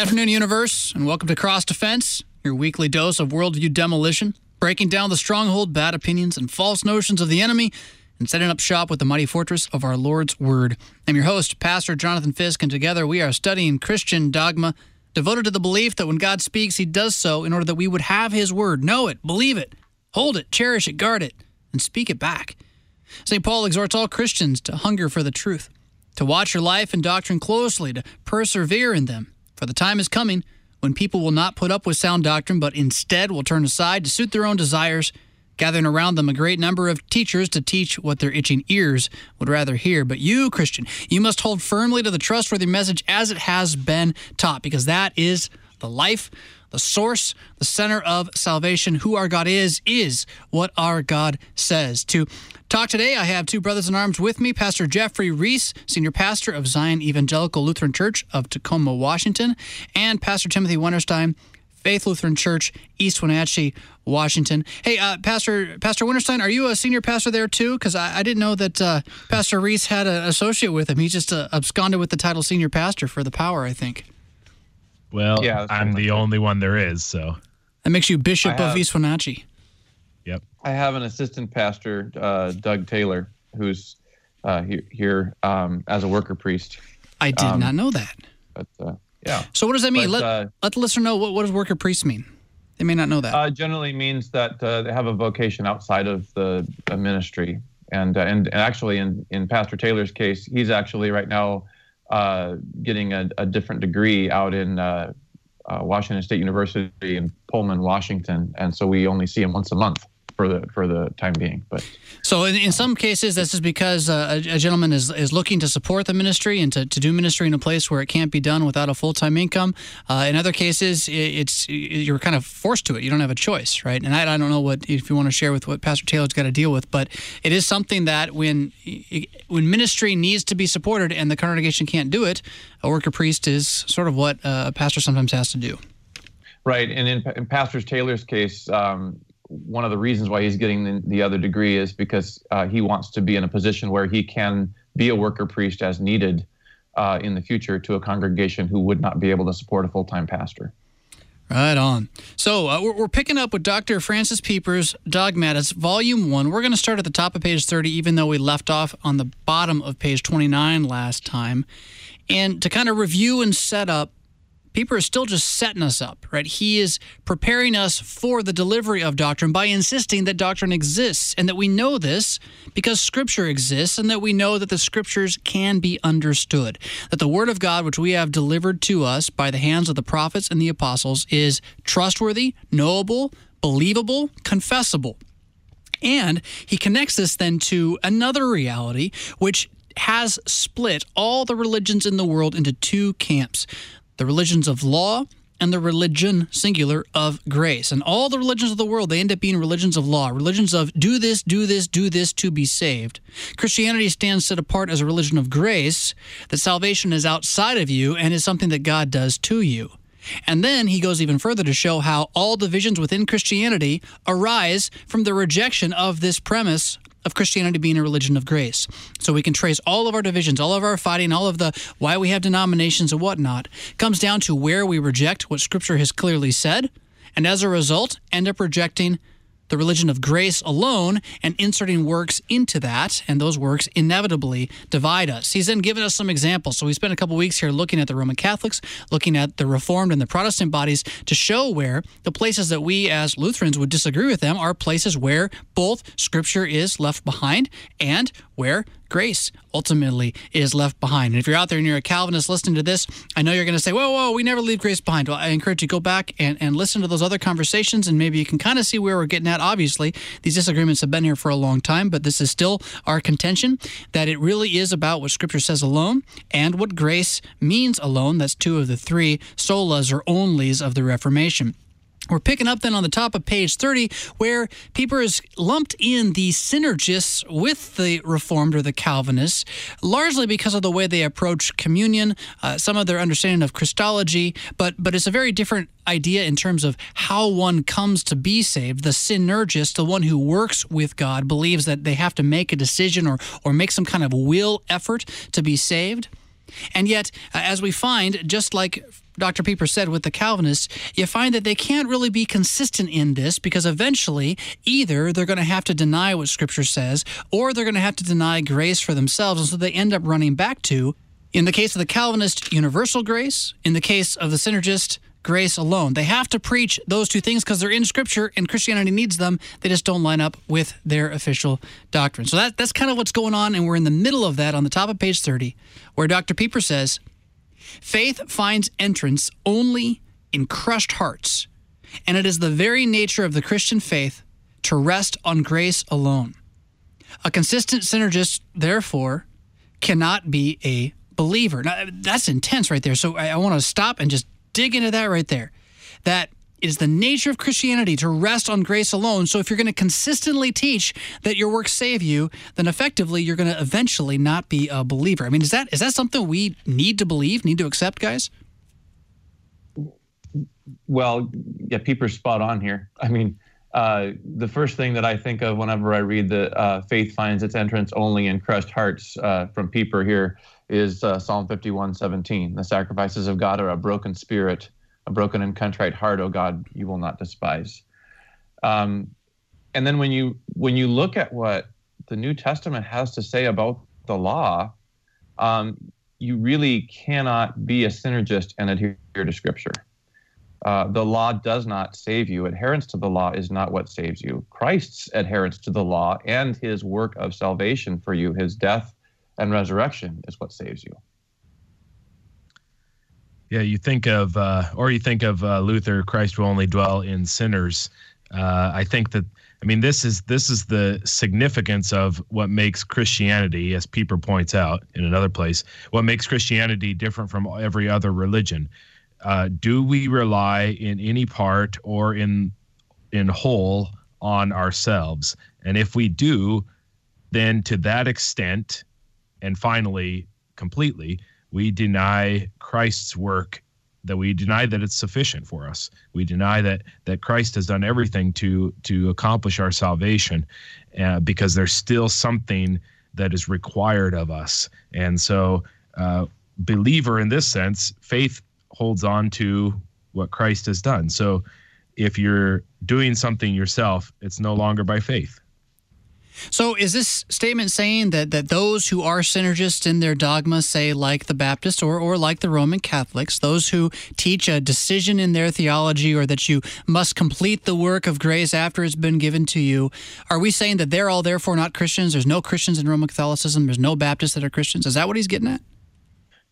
Afternoon, universe, and welcome to Cross Defense, your weekly dose of worldview demolition, breaking down the stronghold, bad opinions, and false notions of the enemy, and setting up shop with the mighty fortress of our Lord's Word. I'm your host, Pastor Jonathan Fisk, and together we are studying Christian dogma, devoted to the belief that when God speaks, he does so in order that we would have his word, know it, believe it, hold it, cherish it, guard it, and speak it back. St. Paul exhorts all Christians to hunger for the truth, to watch your life and doctrine closely, to persevere in them for the time is coming when people will not put up with sound doctrine, but instead will turn aside to suit their own desires, gathering around them a great number of teachers to teach what their itching ears would rather hear. But you, Christian, you must hold firmly to the trustworthy message as it has been taught, because that is the life, the source, the center of salvation. Who our God is, is what our God says. To talk today, I have two brothers in arms with me Pastor Jeffrey Reese, senior pastor of Zion Evangelical Lutheran Church of Tacoma, Washington, and Pastor Timothy Winterstein. Faith Lutheran Church, East Wenatchee, Washington. Hey, uh, Pastor Pastor Winterstein, are you a senior pastor there too? Because I, I, didn't know that uh, Pastor Reese had an associate with him. He just uh, absconded with the title senior pastor for the power, I think. Well, yeah, I'm the only one there is, so. That makes you Bishop have, of East Wenatchee. I have an assistant pastor, uh, Doug Taylor, who's uh, here, here um, as a worker priest. I did um, not know that. But uh, yeah. So what does that mean? But, let, uh, let the listener know what, what does worker priest mean. They may not know that. Uh, generally means that uh, they have a vocation outside of the ministry, and, and and actually in in Pastor Taylor's case, he's actually right now uh, getting a, a, different degree out in uh, uh, Washington State University in Pullman, Washington, and so we only see him once a month for the for the time being. But so in, in some cases, this is because uh, a, a, gentleman is, is looking to support the ministry and to, to do ministry in a place where it can't be done without a full time income. Uh, in other cases, it's you're kind of forced to it. You don't have a choice, right? And I, I don't know what if you want to share with what Pastor Taylor's got to deal with, but it is something that when when ministry needs to be supported and the congregation can't do it, a worker priest is sort of what uh, a pastor sometimes has to do. Right, and in, in Pastor Taylor's case, um, one of the reasons why he's getting the, the other degree is because uh, he wants to be in a position where he can be a worker priest as needed uh, in the future to a congregation who would not be able to support a full time pastor. Right on. So uh, we're, we're, picking up with Dr. Francis Pieper's Dogmatics, Volume 1. We're going to start at the top of page 30, even though we left off on the bottom of page 29 last time. And to kind of review and set up Pieper is still just setting us up, right? He is preparing us for the delivery of doctrine by insisting that doctrine exists and that we know this because Scripture exists and that we know that the Scriptures can be understood. That the Word of God, which we have delivered to us by the hands of the prophets and the apostles, is trustworthy, knowable, believable, confessable. And he connects this then to another reality, which has split all the religions in the world into two camps the religions of law and the religion singular of grace. And all the religions of the world, they end up being religions of law, religions of do this, do this, do this to be saved. Christianity stands set apart as a religion of grace, that salvation is outside of you and is something that God does to you. And then he goes even further to show how all divisions within Christianity arise from the rejection of this premise of Christianity being a religion of grace. So we can trace all of our divisions, all of our fighting, all of the why we have denominations and whatnot, comes down to where we reject what Scripture has clearly said, and as a result, end up rejecting the religion of grace alone and inserting works into that, and those works inevitably divide us. He's then given us some examples. So we spent a couple weeks here looking at the Roman Catholics, looking at the Reformed and the Protestant bodies to show where the places that we as Lutherans would disagree with them are places where both Scripture is left behind and where grace ultimately is left behind. And if you're out there and you're a Calvinist listening to this, I know you're going to say, whoa, whoa, we never leave grace behind. Well, I encourage you to go back and, and listen to those other conversations, and maybe you can kind of see where we're getting at. Obviously, these disagreements have been here for a long time, but this is still our contention that it really is about what Scripture says alone and what grace means alone. That's two of the three solas or onlys of the Reformation. We're picking up then on the top of page 30, where Pieper has lumped in the synergists with the Reformed or the Calvinists, largely because of the way they approach communion, uh, some of their understanding of Christology, but, but it's a very different idea in terms of how one comes to be saved. The synergist, the one who works with God, believes that they have to make a decision or, or make some kind of will effort to be saved. And yet, uh, as we find, just like Dr. Pieper said with the Calvinists, you find that they can't really be consistent in this because eventually either they're going to have to deny what Scripture says or they're going to have to deny grace for themselves. And so they end up running back to, in the case of the Calvinist, universal grace, in the case of the synergist, grace alone. They have to preach those two things because they're in Scripture and Christianity needs them. They just don't line up with their official doctrine. So that, that's kind of what's going on, and we're in the middle of that on the top of page 30, where Dr. Pieper says faith finds entrance only in crushed hearts, and it is the very nature of the Christian faith to rest on grace alone. A consistent synergist, therefore, cannot be a believer. Now, that's intense right there. So I, I want to stop and just dig into that right there. That is the nature of Christianity to rest on grace alone. So if you're going to consistently teach that your works save you, then effectively you're going to eventually not be a believer. I mean, is that is that something we need to believe, need to accept, guys? Well, yeah, Pieper's spot on here. I mean, uh, the first thing that I think of whenever I read the uh, faith finds its entrance only in crushed hearts uh, from Pieper here is uh, Psalm 51 17. The sacrifices of God are a broken spirit, a broken and contrite heart, O God, you will not despise. Um, and then when you when you look at what the New Testament has to say about the law, um, you really cannot be a synergist and adhere to Scripture. Uh, the law does not save you. Adherence to the law is not what saves you. Christ's adherence to the law and his work of salvation for you, his death and resurrection is what saves you. Yeah, you think of, uh, or you think of uh, Luther, Christ will only dwell in sinners. Uh, I think that, I mean, this is this is the significance of what makes Christianity, as Pieper points out in another place, what makes Christianity different from every other religion. Uh, do we rely in any part or in in whole on ourselves? And if we do, then to that extent, and finally, completely, we deny Christ's work that we deny that it's sufficient for us. We deny that that Christ has done everything to to accomplish our salvation, uh, because there's still something that is required of us. And so, uh, believer in this sense, faith holds on to what Christ has done. So, if you're doing something yourself, it's no longer by faith. So, is this statement saying that, that those who are synergists in their dogma, say like the Baptists or, or like the Roman Catholics, those who teach a decision in their theology or that you must complete the work of grace after it's been given to you, are we saying that they're all therefore not Christians? There's no Christians in Roman Catholicism. There's no Baptists that are Christians. Is that what he's getting at?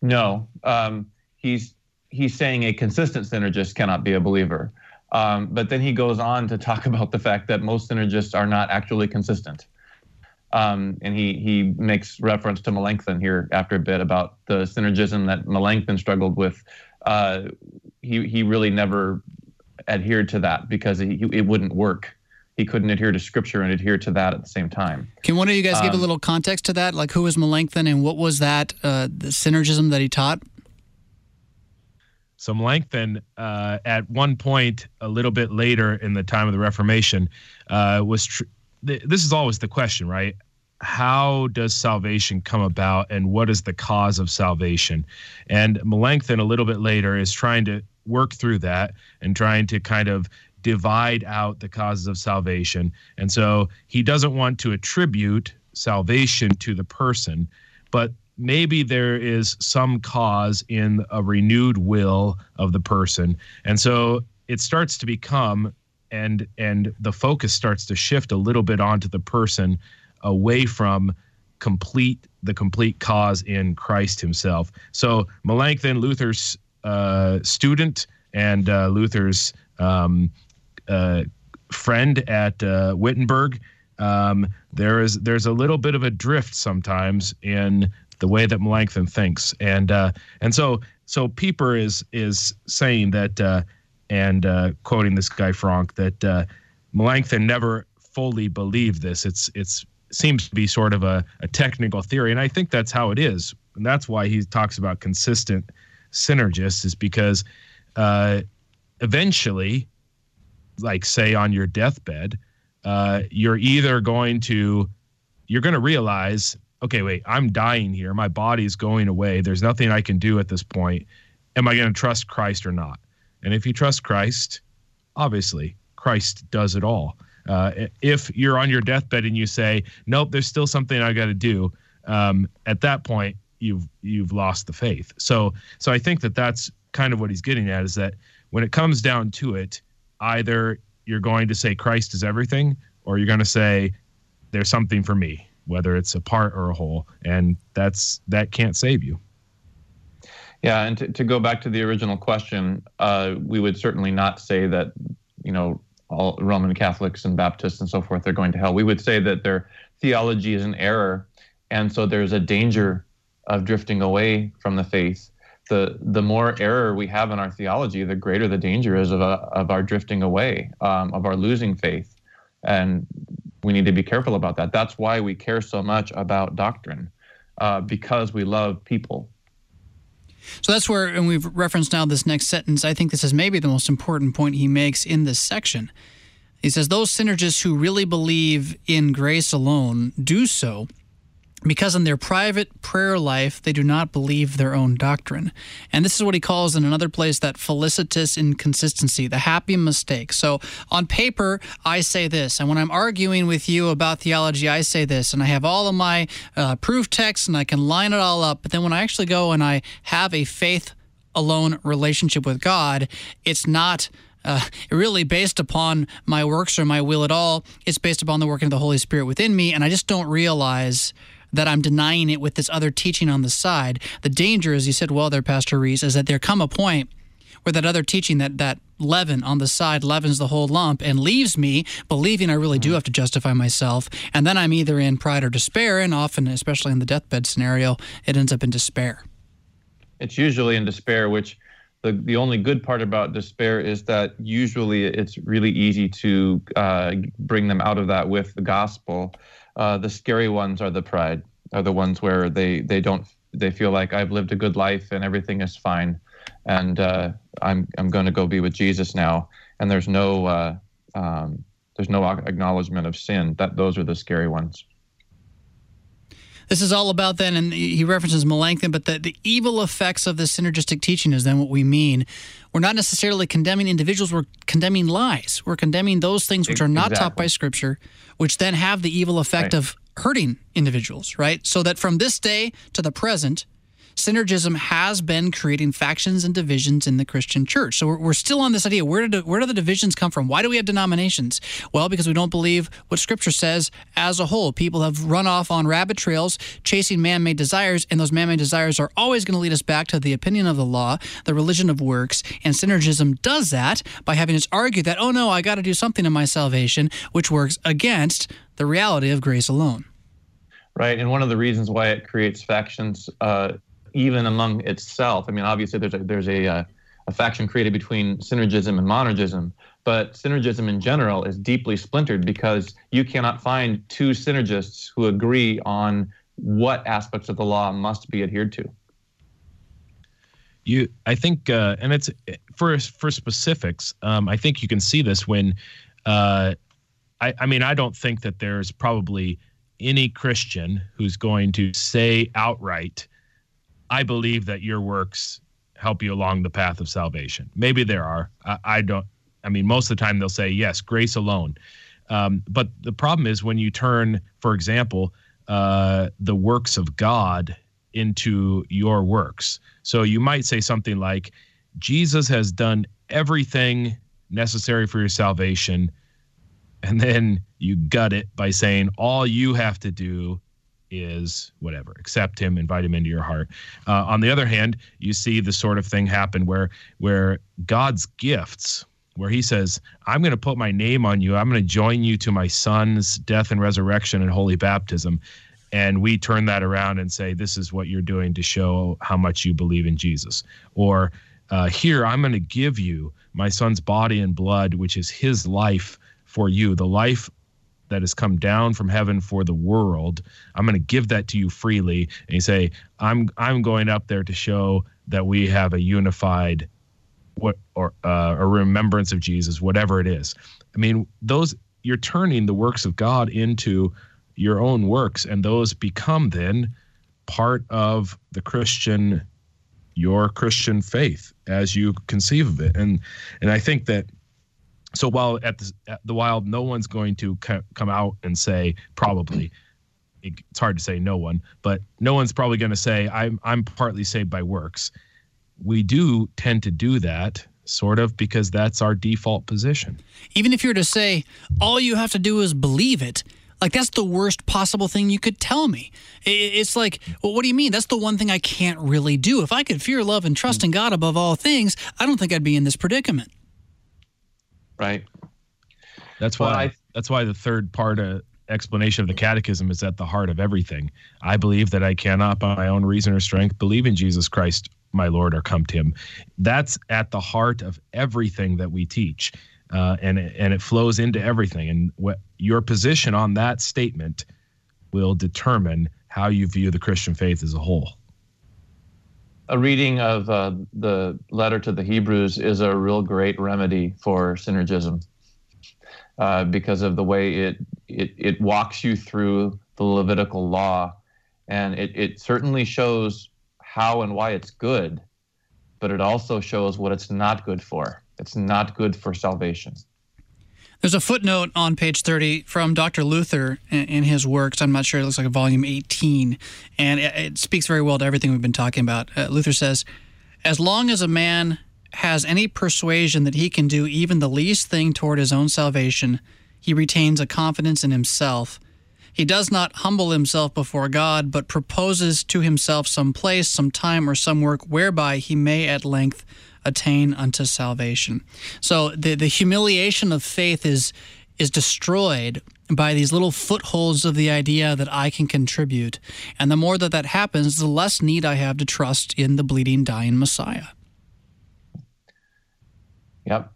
No, um, he's he's saying a consistent synergist cannot be a believer. Um, but then he goes on to talk about the fact that most synergists are not actually consistent. Um, and he he makes reference to Melanchthon here after a bit about the synergism that Melanchthon struggled with. Uh, he he really never adhered to that because he, it wouldn't work. He couldn't adhere to scripture and adhere to that at the same time. Can one of you guys um, give a um, little context to that? Like, who was Melanchthon and what was that uh, the synergism that he taught? So Melanchthon, uh, at one point, a little bit later in the time of the Reformation, uh, was tr- this is always the question, right? How does salvation come about and what is the cause of salvation? And Melanchthon, a little bit later, is trying to work through that and trying to kind of divide out the causes of salvation. And so he doesn't want to attribute salvation to the person, but maybe there is some cause in a renewed will of the person. And so it starts to become and and the focus starts to shift a little bit onto the person away from complete the complete cause in Christ himself. So Melanchthon, Luther's uh, student and uh, Luther's um, uh, friend at uh, Wittenberg, um, there is there's a little bit of a drift sometimes in the way that Melanchthon thinks, and uh, and so so Pieper is is saying that uh, and uh, quoting this guy Franck that uh, Melanchthon never fully believed this. It's it's seems to be sort of a, a technical theory, and I think that's how it is, and that's why he talks about consistent synergists is because uh, eventually, like say on your deathbed, uh, you're either going to you're going to realize okay, wait, I'm dying here. My body is going away. There's nothing I can do at this point. Am I going to trust Christ or not? And if you trust Christ, obviously, Christ does it all. Uh, if you're on your deathbed and you say, nope, there's still something I got to do, um, at that point, you've you've lost the faith. So so I think that that's kind of what he's getting at is that when it comes down to it, either you're going to say Christ is everything, or you're going to say there's something for me, whether it's a part or a whole, and that's that can't save you. Yeah, and to, to go back to the original question, uh, we would certainly not say that you know all Roman Catholics and Baptists and so forth are going to hell. We would say that their theology is an error, and so there's a danger of drifting away from the faith. The, the more error we have in our theology, the greater the danger is of, uh, of our drifting away, um, of our losing faith. And we need to be careful about that. That's why we care so much about doctrine, uh, because we love people. So that's where, and we've referenced now this next sentence. I think this is maybe the most important point he makes in this section. He says, Those synergists who really believe in grace alone do so because in their private prayer life they do not believe their own doctrine. And this is what he calls in another place that felicitous inconsistency, the happy mistake. So on paper, I say this, and when I'm arguing with you about theology, I say this, and I have all of my uh, proof texts and I can line it all up. But then when I actually go and I have a faith alone relationship with God, it's not. Uh, really based upon my works or my will at all. It's based upon the working of the Holy Spirit within me, and I just don't realize that I'm denying it with this other teaching on the side. The danger, as you said well there, Pastor Reese, is that there come a point where that other teaching, that that leaven on the side leavens the whole lump and leaves me believing I really do have to justify myself. And then I'm either in pride or despair, and often, especially in the deathbed scenario, it ends up in despair. It's usually in despair, which the, the only good part about despair is that usually it's really easy to uh, bring them out of that with the gospel. Uh, the scary ones are the pride, are the ones where they they don't they feel like I've lived a good life and everything is fine, and uh, I'm I'm going to go be with Jesus now, and there's no uh, um, there's no acknowledgement of sin. That those are the scary ones. This is all about then, and he references Melanchthon, but the, the evil effects of the synergistic teaching is then what we mean. We're not necessarily condemning individuals, we're condemning lies. We're condemning those things which are not exactly. taught by Scripture, which then have the evil effect right. of hurting individuals, right? So that from this day to the present, synergism has been creating factions and divisions in the Christian church. So we're, we're still on this idea. Where did where do the divisions come from? Why do we have denominations? Well, because we don't believe what Scripture says as a whole. People have run off on rabbit trails chasing man-made desires, and those man-made desires are always going to lead us back to the opinion of the law, the religion of works, and synergism does that by having us argue that oh no, I got to do something in my salvation, which works against the reality of grace alone. Right, and one of the reasons why it creates factions uh, even among itself. I mean, obviously there's a, there's a, uh, a faction created between synergism and monergism, but synergism in general is deeply splintered because you cannot find two synergists who agree on what aspects of the law must be adhered to. You, I think, uh, and it's for for specifics. Um, I think you can see this when, uh, I, I mean, I don't think that there's probably any Christian who's going to say outright I believe that your works help you along the path of salvation. Maybe there are. I, I don't. I mean, most of the time they'll say yes, grace alone. Um, but the problem is when you turn, for example, uh, the works of God into your works. So you might say something like, Jesus has done everything necessary for your salvation. And then you gut it by saying, all you have to do is whatever. Accept him invite him into your heart. Uh, on the other hand you see the sort of thing happen where where god's gifts where he says i'm going to put my name on you. I'm going to join you to my son's death and resurrection and holy baptism. And we turn that around and say this is what you're doing to show how much you believe in jesus. Or uh, here i'm going to give you my son's body and blood which is his life for you. The life that has come down from heaven for the world. I'm going to give that to you freely. And you say, I'm I'm going up there to show that we have a unified what or uh, a remembrance of Jesus, whatever it is. I mean, those you're turning the works of God into your own works, and those become then part of the Christian, your Christian faith as you conceive of it. And and I think that so while at the, at the wild, no one's going to co- come out and say probably. It's hard to say no one, but no one's probably going to say I'm I'm partly saved by works. We do tend to do that sort of because that's our default position. Even if you were to say all you have to do is believe it, like that's the worst possible thing you could tell me. It's like, well, what do you mean? That's the one thing I can't really do. If I could fear, love, and trust in mm. God above all things, I don't think I'd be in this predicament. Right. That's why. I, that's why the third part of explanation of the catechism is at the heart of everything. I believe that I cannot, by my own reason or strength, believe in Jesus Christ, my Lord, or come to Him. That's at the heart of everything that we teach, uh, and and it flows into everything. And what your position on that statement will determine how you view the Christian faith as a whole a reading of uh, the letter to the Hebrews is a real great remedy for synergism uh, because of the way it, it, it walks you through the Levitical law. And it, it certainly shows how and why it's good, but it also shows what it's not good for. It's not good for salvation. There's a footnote on page 30 from Dr. Luther in his works. I'm not sure. It looks like a volume 18. And it speaks very well to everything we've been talking about. Uh, Luther says, As long as a man has any persuasion that he can do even the least thing toward his own salvation, he retains a confidence in himself. He does not humble himself before God, but proposes to himself some place, some time, or some work whereby he may at length attain unto salvation. So the, the humiliation of faith is is destroyed by these little footholds of the idea that I can contribute. And the more that that happens, the less need I have to trust in the bleeding, dying Messiah. Yep.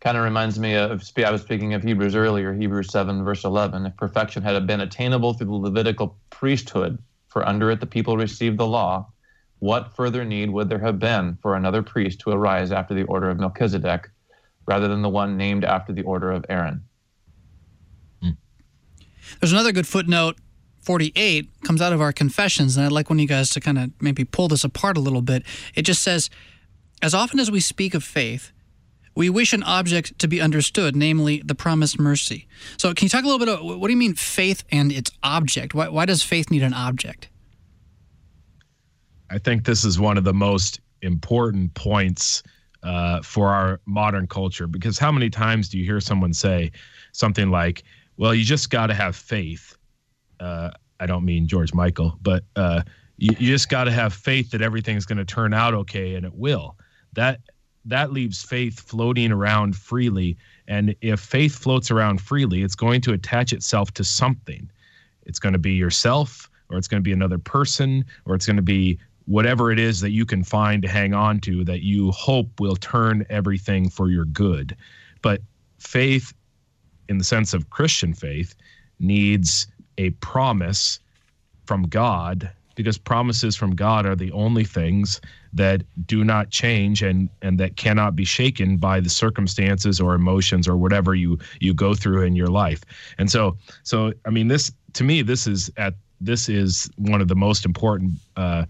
Kind of reminds me of, I was speaking of Hebrews earlier, Hebrews 7, verse 11. If perfection had been attainable through the Levitical priesthood, for under it the people received the law, what further need would there have been for another priest to arise after the order of Melchizedek rather than the one named after the order of Aaron? Hmm. There's another good footnote 48 comes out of our confessions, and I'd like one of you guys to kind of maybe pull this apart a little bit. It just says, as often as we speak of faith, we wish an object to be understood, namely the promised mercy. So, can you talk a little bit about what do you mean faith and its object? Why, why does faith need an object? I think this is one of the most important points uh, for our modern culture because how many times do you hear someone say something like, well, you just got to have faith? Uh, I don't mean George Michael, but uh, you, you just got to have faith that everything's going to turn out okay, and it will. That that leaves faith floating around freely, and if faith floats around freely, it's going to attach itself to something. It's going to be yourself, or it's going to be another person, or it's going to be whatever it is that you can find to hang on to that you hope will turn everything for your good. But faith, in the sense of Christian faith, needs a promise from God because promises from God are the only things that do not change and and that cannot be shaken by the circumstances or emotions or whatever you you go through in your life. And so so I mean this to me this is at this is one of the most important uh,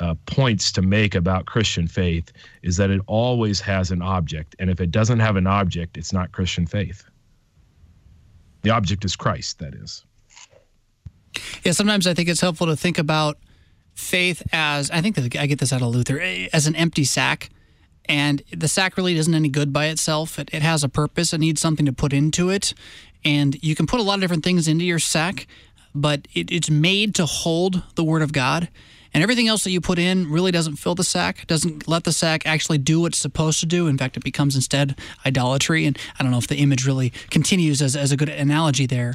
uh, points to make about Christian faith is that it always has an object. And if it doesn't have an object, it's not Christian faith. The object is Christ, that is. Yeah, sometimes I think it's helpful to think about faith as I think I get this out of Luther as an empty sack. And the sack really isn't any good by itself. It, it has a purpose, it needs something to put into it. And you can put a lot of different things into your sack, but it, it's made to hold the Word of God and everything else that you put in really doesn't fill the sack, doesn't let the sack actually do what it's supposed to do. In fact, it becomes instead idolatry. And I don't know if the image really continues as, as a good analogy there.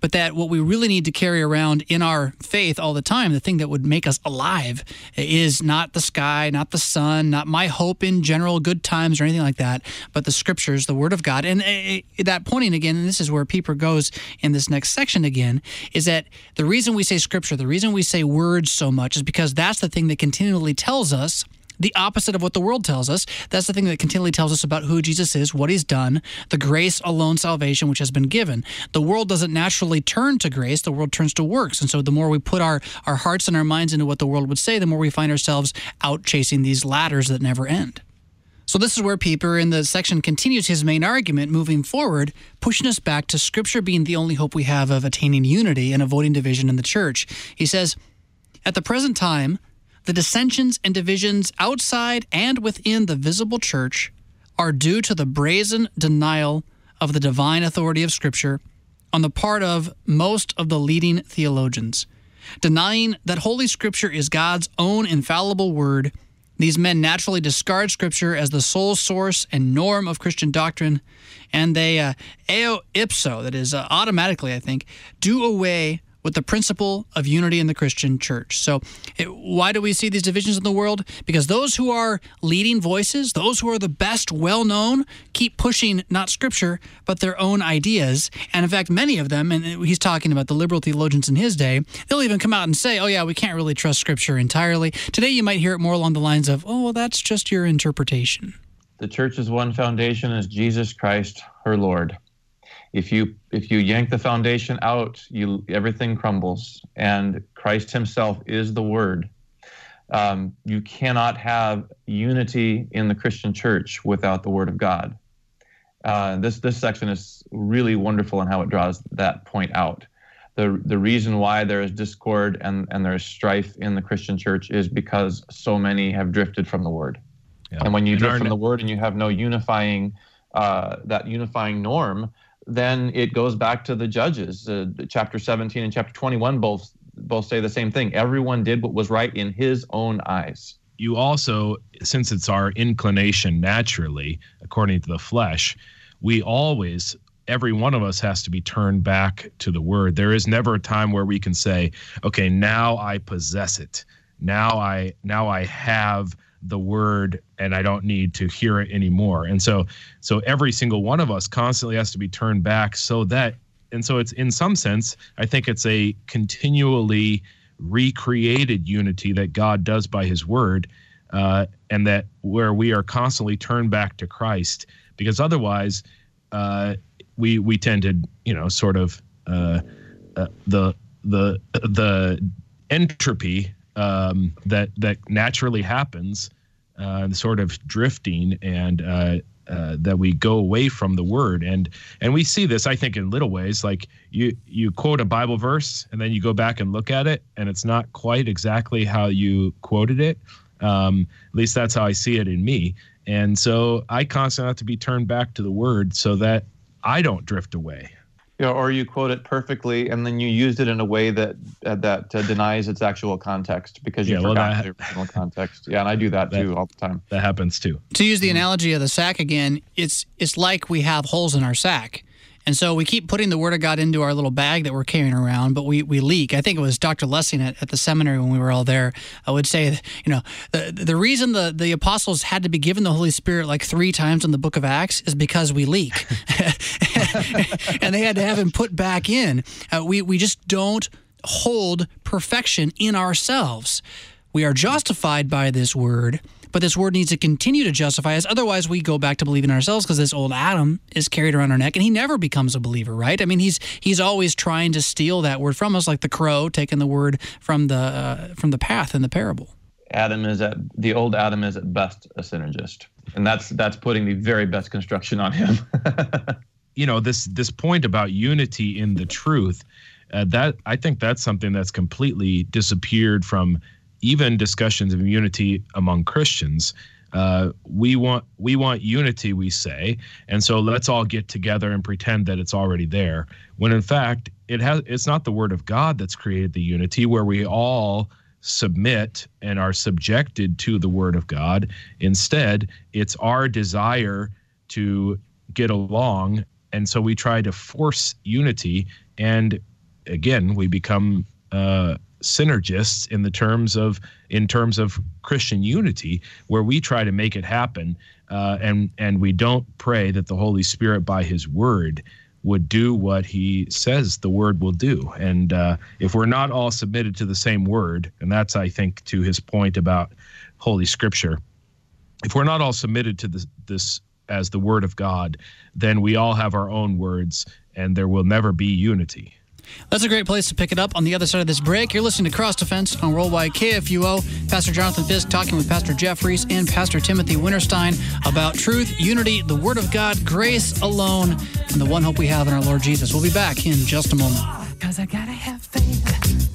But that what we really need to carry around in our faith all the time, the thing that would make us alive, is not the sky, not the sun, not my hope in general, good times or anything like that, but the scriptures, the word of God. And uh, that pointing again, and this is where Pieper goes in this next section again, is that the reason we say scripture, the reason we say words so much is because because that's the thing that continually tells us the opposite of what the world tells us. That's the thing that continually tells us about who Jesus is, what he's done, the grace alone salvation which has been given. The world doesn't naturally turn to grace, the world turns to works. And so the more we put our, our hearts and our minds into what the world would say, the more we find ourselves out chasing these ladders that never end. So this is where Pieper in the section continues his main argument moving forward, pushing us back to Scripture being the only hope we have of attaining unity and avoiding division in the church. He says, At the present time, the dissensions and divisions outside and within the visible church are due to the brazen denial of the divine authority of Scripture on the part of most of the leading theologians. Denying that Holy Scripture is God's own infallible word, these men naturally discard Scripture as the sole source and norm of Christian doctrine, and they, uh, eo ipso, that is, uh, automatically, I think, do away with the principle of unity in the Christian church. So, it, why do we see these divisions in the world? Because those who are leading voices, those who are the best, well known, keep pushing not scripture, but their own ideas. And in fact, many of them, and he's talking about the liberal theologians in his day, they'll even come out and say, oh, yeah, we can't really trust scripture entirely. Today, you might hear it more along the lines of, oh, well, that's just your interpretation. The church's one foundation is Jesus Christ, her Lord if you if you yank the foundation out you everything crumbles. And christ himself is the word. Um, you cannot have unity in the christian church without the word of god. Uh, this this section is really wonderful in how it draws that point out. The the reason why there is discord and and there is strife in the christian church is because so many have drifted from the word. Yeah. and when you drift from the word and you have no unifying uh, that unifying norm then it goes back to the judges. Uh, chapter 17 and chapter 21 both both say the same thing. Everyone did what was right in his own eyes. You also, since it's our inclination naturally, according to the flesh, we always every one of us has to be turned back to the word. There is never a time where we can say, okay, now I possess it. Now I now I have the word and I don't need to hear it anymore. And so so every single one of us constantly has to be turned back so that and so it's in some sense I think it's a continually recreated unity that God does by his word uh, and that where we are constantly turned back to Christ because otherwise uh, we we tend to you know sort of uh, uh the the the entropy um, that that naturally happens, uh, sort of drifting, and uh, uh, that we go away from the word, and and we see this, I think, in little ways. Like you you quote a Bible verse, and then you go back and look at it, and it's not quite exactly how you quoted it. Um, at least that's how I see it in me. And so I constantly have to be turned back to the word so that I don't drift away you know, or you quote it perfectly and then you used it in a way that uh, that uh, denies its actual context because you yeah, forgot well, the original context. Yeah, and I do that, that, too all the time. That happens too. To use the analogy of the sack again, it's it's like we have holes in our sack. And so we keep putting the Word of God into our little bag that we're carrying around, but we, we leak. I think it was Dr. Lessing at, at the seminary when we were all there. I would say, you know, the, the reason the, the apostles had to be given the Holy Spirit like three times in the book of Acts is because we leak. and they had to have him put back in. Uh, we, we just don't hold perfection in ourselves. We are justified by this word but this word needs to continue to justify us. Otherwise, we go back to believing ourselves because this old Adam is carried around our neck and he never becomes a believer, right? I mean, he's he's always trying to steal that word from us, like the crow taking the word from the uh, from the path in the parable. Adam is at the old Adam is at best a synergist, and that's that's putting the very best construction on him. you know this this point about unity in the truth. Uh, that I think that's something that's completely disappeared from even discussions of unity among Christians. Uh, we want we want unity, we say, and so let's all get together and pretend that it's already there. When in fact, it has it's not the Word of God that's created the unity, where we all submit and are subjected to the Word of God. Instead, it's our desire to get along, and so we try to force unity, and again, we become uh, synergists in the terms of in terms of Christian unity, where we try to make it happen, uh, and and we don't pray that the Holy Spirit by His Word would do what He says the Word will do. And uh, if we're not all submitted to the same Word, and that's I think to his point about Holy Scripture. If we're not all submitted to this, this as the Word of God, then we all have our own words, and there will never be unity. That's a great place to pick it up on the other side of this break. You're listening to Cross Defense on Worldwide KFUO. Pastor Jonathan Fisk talking with Pastor Jeffrey Reese and Pastor Timothy Winterstein about truth, unity, the Word of God, grace alone, and the one hope we have in our Lord Jesus. We'll be back in just a moment. Cause I gotta have faith.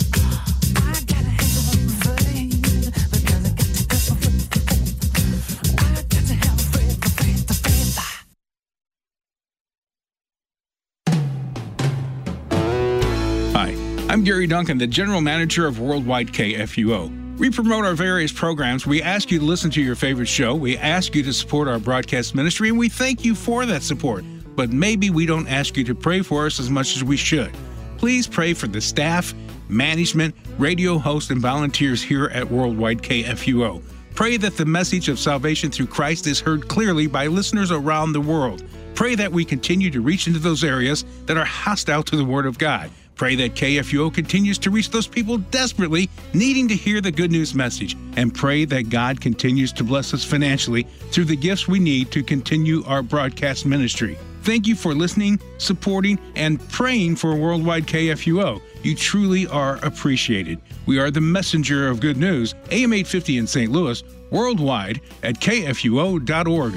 I'm Gary Duncan, the General Manager of Worldwide KFUO. We promote our various programs. We ask you to listen to your favorite show. We ask you to support our broadcast ministry, and we thank you for that support. But maybe we don't ask you to pray for us as much as we should. Please pray for the staff, management, radio hosts, and volunteers here at Worldwide KFUO. Pray that the message of salvation through Christ is heard clearly by listeners around the world. Pray that we continue to reach into those areas that are hostile to the Word of God. Pray that KFUO continues to reach those people desperately needing to hear the good news message. And pray that God continues to bless us financially through the gifts we need to continue our broadcast ministry. Thank you for listening, supporting, and praying for Worldwide KFUO. You truly are appreciated. We are the messenger of good news, AM 850 in St. Louis, worldwide at kfuo.org.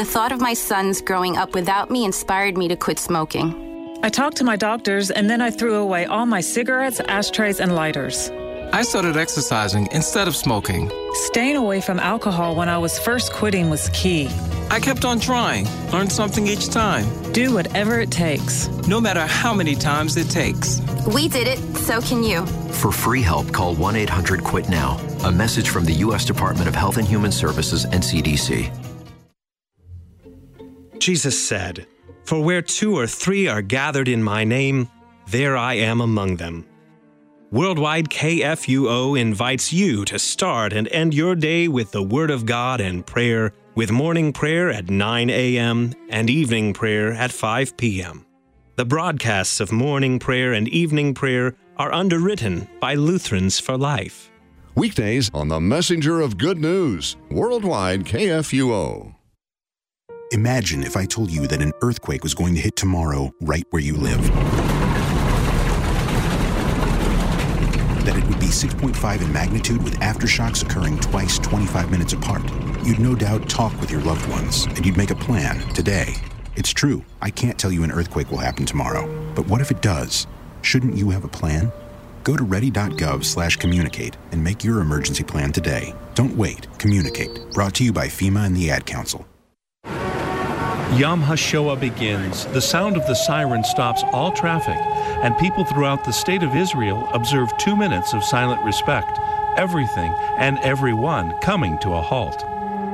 The thought of my sons growing up without me inspired me to quit smoking. I talked to my doctors and then I threw away all my cigarettes, ashtrays, and lighters. I started exercising instead of smoking. Staying away from alcohol when I was first quitting was key. I kept on trying, learned something each time. Do whatever it takes. No matter how many times it takes. We did it, so can you. For free help, call 1 800 QUIT NOW. A message from the U.S. Department of Health and Human Services and CDC. Jesus said, For where two or three are gathered in my name, there I am among them. Worldwide KFUO invites you to start and end your day with the Word of God and prayer, with morning prayer at 9 a.m. and evening prayer at 5 p.m. The broadcasts of morning prayer and evening prayer are underwritten by Lutherans for Life. Weekdays on the Messenger of Good News, Worldwide KFUO. Imagine if I told you that an earthquake was going to hit tomorrow right where you live. That it would be 6.5 in magnitude with aftershocks occurring twice 25 minutes apart. You'd no doubt talk with your loved ones and you'd make a plan today. It's true, I can't tell you an earthquake will happen tomorrow. But what if it does? Shouldn't you have a plan? Go to ready.gov slash communicate and make your emergency plan today. Don't wait. Communicate. Brought to you by FEMA and the Ad Council. Yom HaShoah begins. The sound of the siren stops all traffic, and people throughout the state of Israel observe two minutes of silent respect, everything and everyone coming to a halt.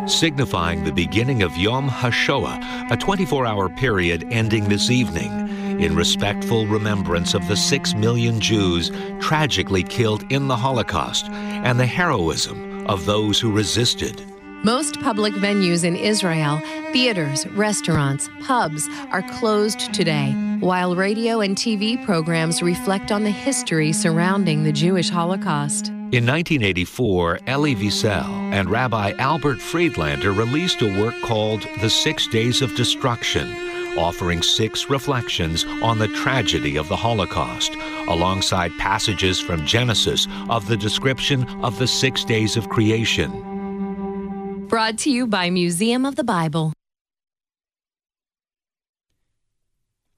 Signifying the beginning of Yom HaShoah, a 24 hour period ending this evening, in respectful remembrance of the six million Jews tragically killed in the Holocaust and the heroism of those who resisted. Most public venues in Israel, theaters, restaurants, pubs, are closed today, while radio and TV programs reflect on the history surrounding the Jewish Holocaust. In 1984, Elie Wiesel and Rabbi Albert Friedlander released a work called The Six Days of Destruction, offering six reflections on the tragedy of the Holocaust, alongside passages from Genesis of the description of the six days of creation. Brought to you by Museum of the Bible.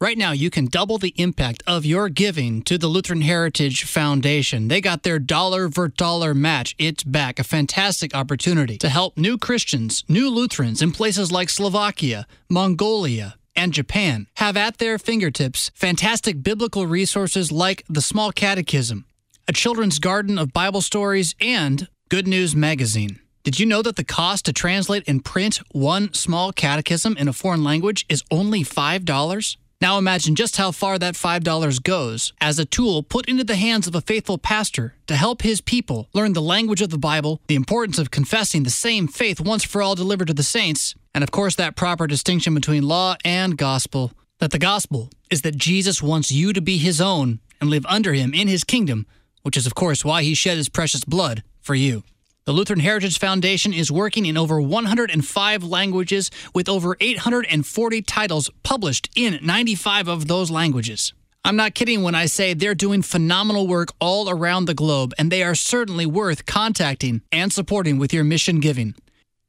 Right now, you can double the impact of your giving to the Lutheran Heritage Foundation. They got their dollar for dollar match. It's back. A fantastic opportunity to help new Christians, new Lutherans in places like Slovakia, Mongolia, and Japan have at their fingertips fantastic biblical resources like the Small Catechism, a children's garden of Bible stories, and Good News Magazine. Did you know that the cost to translate and print one small catechism in a foreign language is only $5? Now imagine just how far that $5 goes as a tool put into the hands of a faithful pastor to help his people learn the language of the Bible, the importance of confessing the same faith once for all delivered to the saints, and of course that proper distinction between law and gospel. That the gospel is that Jesus wants you to be his own and live under him in his kingdom which is, of course, why he shed his precious blood for you. The Lutheran Heritage Foundation is working in over 105 languages with over 840 titles published in 95 of those languages. I'm not kidding when I say they're doing phenomenal work all around the globe, and they are certainly worth contacting and supporting with your mission giving.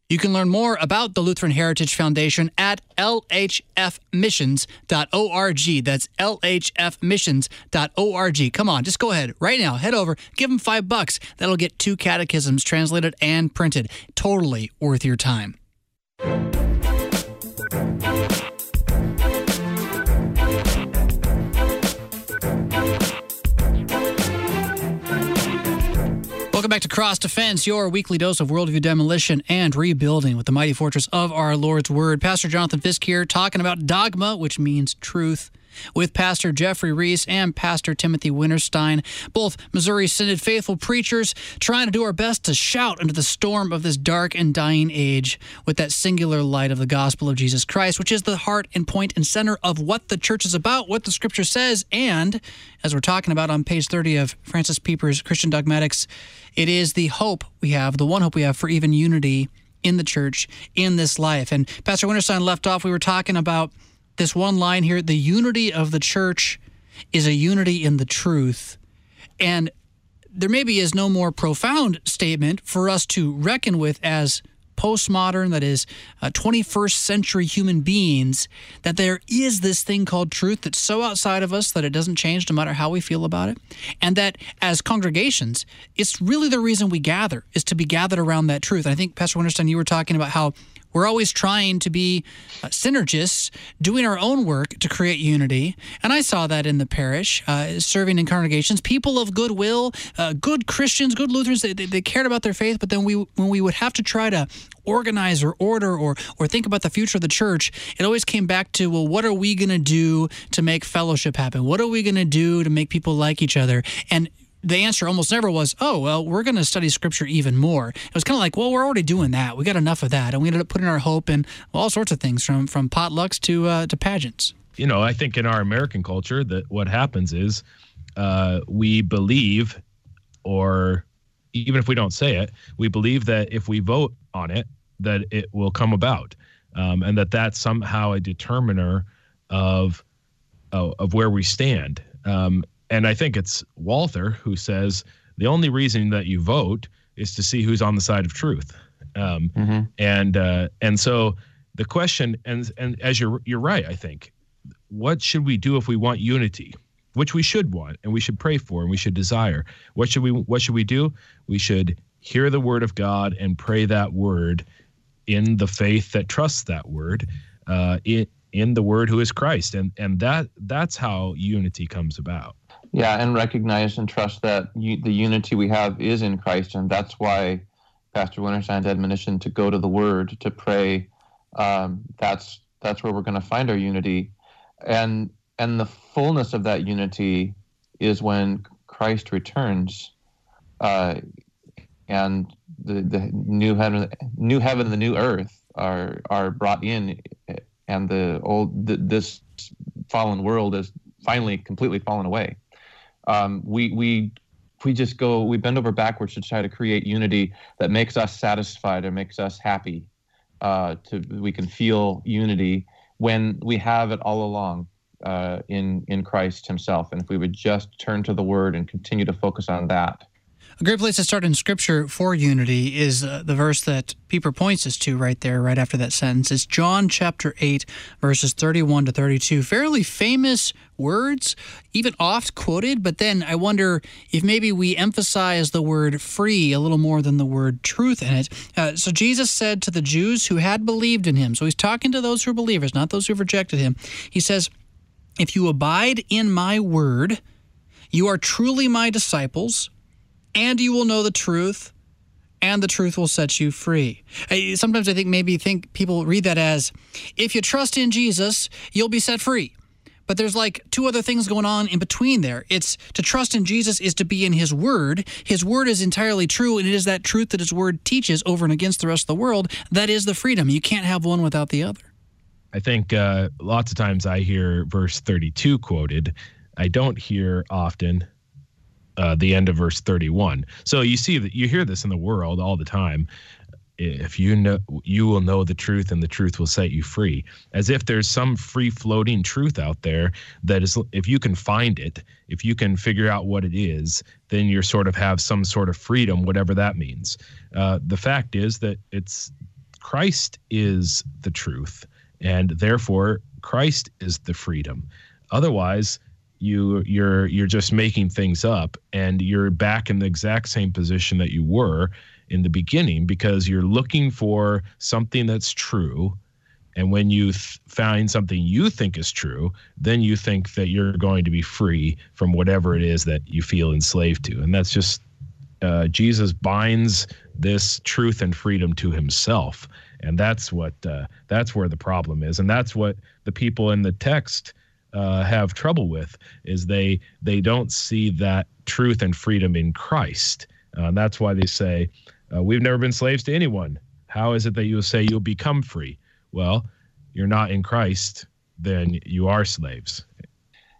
You can learn more about the Lutheran Heritage Foundation at lhfmissions.org. That's lhfmissions.org. Come on, just go ahead right now. Head over, give them five bucks. That'll get two catechisms translated and printed. Totally worth your time. Welcome back to Cross Defense, your weekly dose of worldview demolition and rebuilding with the mighty fortress of our Lord's Word. Pastor Jonathan Fisk here talking about dogma, which means truth, with Pastor Jeffrey Reese and Pastor Timothy Winterstein, both Missouri Synod faithful preachers, trying to do our best to shout into the storm of this dark and dying age with that singular light of the gospel of Jesus Christ, which is the heart and point and center of what the church is about, what the scripture says, and as we're talking about on page 30 of Francis Pieper's Christian Dogmatics, it is the hope we have, the one hope we have for even unity in the church in this life. And Pastor Winterstein left off, we were talking about this one line here the unity of the church is a unity in the truth. And there maybe is no more profound statement for us to reckon with as postmodern, that is, uh, 21st century human beings, that there is this thing called truth that's so outside of us that it doesn't change no matter how we feel about it. And that as congregations, it's really the reason we gather, is to be gathered around that truth. And I think, Pastor Winterstein, you were talking about how we're always trying to be uh, synergists, doing our own work to create unity. And I saw that in the parish, uh, serving in congregations, people of goodwill, uh, good Christians, good Lutherans, they, they, they, cared about their faith. But then we, when we would have to try to organize or order or, or think about the future of the church, it always came back to, well, what are we going to do to make fellowship happen? What are we going to do to make people like each other? And the answer almost never was, oh, well, we're going to study scripture even more. It was kind of like, well, we're already doing that. We got enough of that. And we ended up putting our hope in all sorts of things from, from potlucks to, uh, to pageants. You know, I think in our American culture that what happens is uh, we believe, or even if we don't say it, we believe that if we vote on it, that it will come about. Um, and that that's somehow a determiner of, uh, of where we stand. Um, and I think it's Walther who says the only reason that you vote is to see who's on the side of truth. Um, mm-hmm. And uh, and so the question, and and as you're you're right, I think, what should we do if we want unity, which we should want and we should pray for and we should desire. What should we What should we do? We should hear the word of God and pray that word in the faith that trusts that word. Uh, in, in the word who is Christ and and that that's how unity comes about yeah, and recognize and trust that you, the unity we have is in Christ, and that's why Pastor Winterstein's admonition to go to the Word to pray. Um, that's that's where we're going to find our unity, and and the fullness of that unity is when Christ returns, uh, and the the new heaven, new heaven, and the new earth are are brought in, and the old this fallen world is finally completely fallen away um, we we we just go we bend over backwards to try to create unity that makes us satisfied or makes us happy. Uh, to we can feel unity when we have it all along uh, in in Christ Himself, and if we would just turn to the Word and continue to focus on that, a great place to start in Scripture for unity is uh, the verse that Pieper points us to right there, right after that sentence. It's John chapter 8, verses 31 to 32. Fairly famous words, even oft quoted, but then I wonder if maybe we emphasize the word free a little more than the word truth in it. Uh, so Jesus said to the Jews who had believed in him, so he's talking to those who are believers, not those who have rejected him. He says, If you abide in my word, you are truly my disciples and you will know the truth and the truth will set you free. Sometimes I think maybe think people read that as if you trust in Jesus, you'll be set free. But there's like two other things going on in between there. It's to trust in Jesus is to be in his word. His word is entirely true and it is that truth that his word teaches over and against the rest of the world that is the freedom. You can't have one without the other. I think uh, lots of times I hear verse 32 quoted. I don't hear often uh, the end of verse 31. So you see that you hear this in the world all the time. If you know, you will know the truth, and the truth will set you free. As if there's some free floating truth out there that is, if you can find it, if you can figure out what it is, then you're sort of have some sort of freedom, whatever that means. Uh, the fact is that it's Christ is the truth, and therefore Christ is the freedom. Otherwise, you you're you're just making things up and you're back in the exact same position that you were in the beginning because you're looking for something that's true. And when you th- find something you think is true then you think that you're going to be free from whatever it is that you feel enslaved to. And that's just uh, jesus binds this truth and freedom to himself. And that's what uh, that's where the problem is. And that's what the people in the text uh, have trouble with is they they don't see that truth and freedom in Christ. Uh, that's why they say uh, we've never been slaves to anyone. How is it that you'll say you'll become free? Well, you're not in Christ, then you are slaves.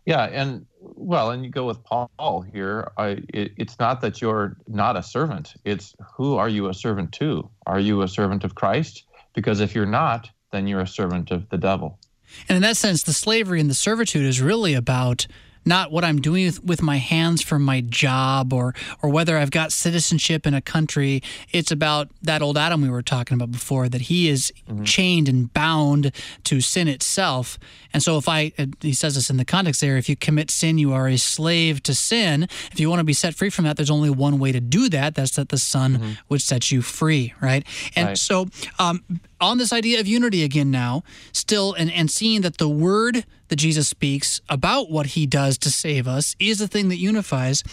Yeah, and well, and you go with Paul here. I, it, it's not that you're not a servant. It's who are you a servant to? Are you a servant of Christ? Because if you're not, then you're a servant of the devil. And in that sense, the slavery and the servitude is really about not what I'm doing with, my hands for my job or or whether I've got citizenship in a country. It's about that old Adam we were talking about before that he is mm-hmm. chained and bound to sin itself. And so if I uh, he says this in the context there, if you commit sin, you are a slave to sin. If you want to be set free from that, there's only one way to do that. That's that the Son mm-hmm. would set you free, right? And right. so um, on this idea of unity again now, still, and, and seeing that the word that Jesus speaks about what he does to save us is the thing that unifies.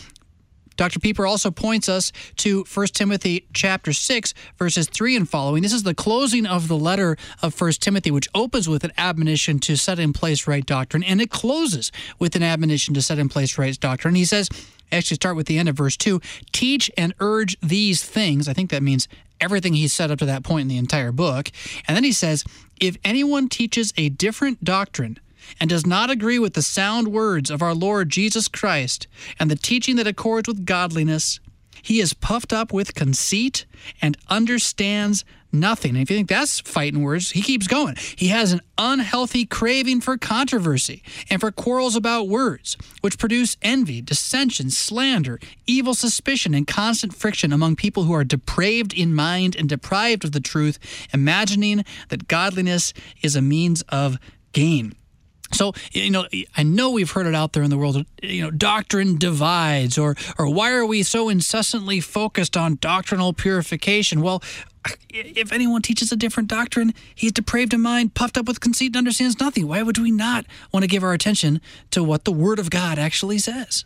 Dr. Pieper also points us to 1 Timothy chapter 6 verses 3 and following. This is the closing of the letter of 1 Timothy which opens with an admonition to set in place right doctrine and it closes with an admonition to set in place right doctrine. He says actually start with the end of verse 2 teach and urge these things. I think that means everything he's said up to that point in the entire book. And then he says, if anyone teaches a different doctrine and does not agree with the sound words of our Lord Jesus Christ and the teaching that accords with godliness, he is puffed up with conceit and understands nothing. And if you think that's fighting words, he keeps going. He has an unhealthy craving for controversy and for quarrels about words, which produce envy, dissension, slander, evil suspicion, and constant friction among people who are depraved in mind and deprived of the truth, imagining that godliness is a means of gain. So, you know, I know we've heard it out there in the world, you know, doctrine divides, or, or why are we so incessantly focused on doctrinal purification? Well, if anyone teaches a different doctrine, he's depraved in mind, puffed up with conceit, and understands nothing. Why would we not want to give our attention to what the Word of God actually says?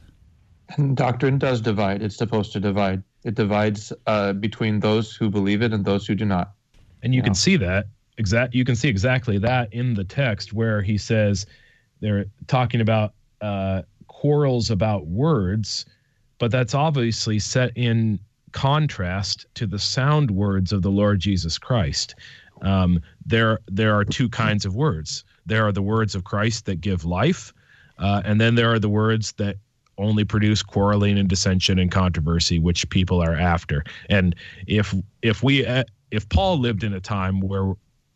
And doctrine does divide. It's supposed to divide. It divides uh, between those who believe it and those who do not. And you, you can see that exact you can see exactly that in the text where he says they're talking about uh, quarrels about words, but that's obviously set in contrast to the sound words of the Lord Jesus Christ. Um, there, there are two kinds of words. There are the words of Christ that give life, uh, and then there are the words that only produce quarreling and dissension and controversy, which people are after. And if if we uh, if Paul lived in a time where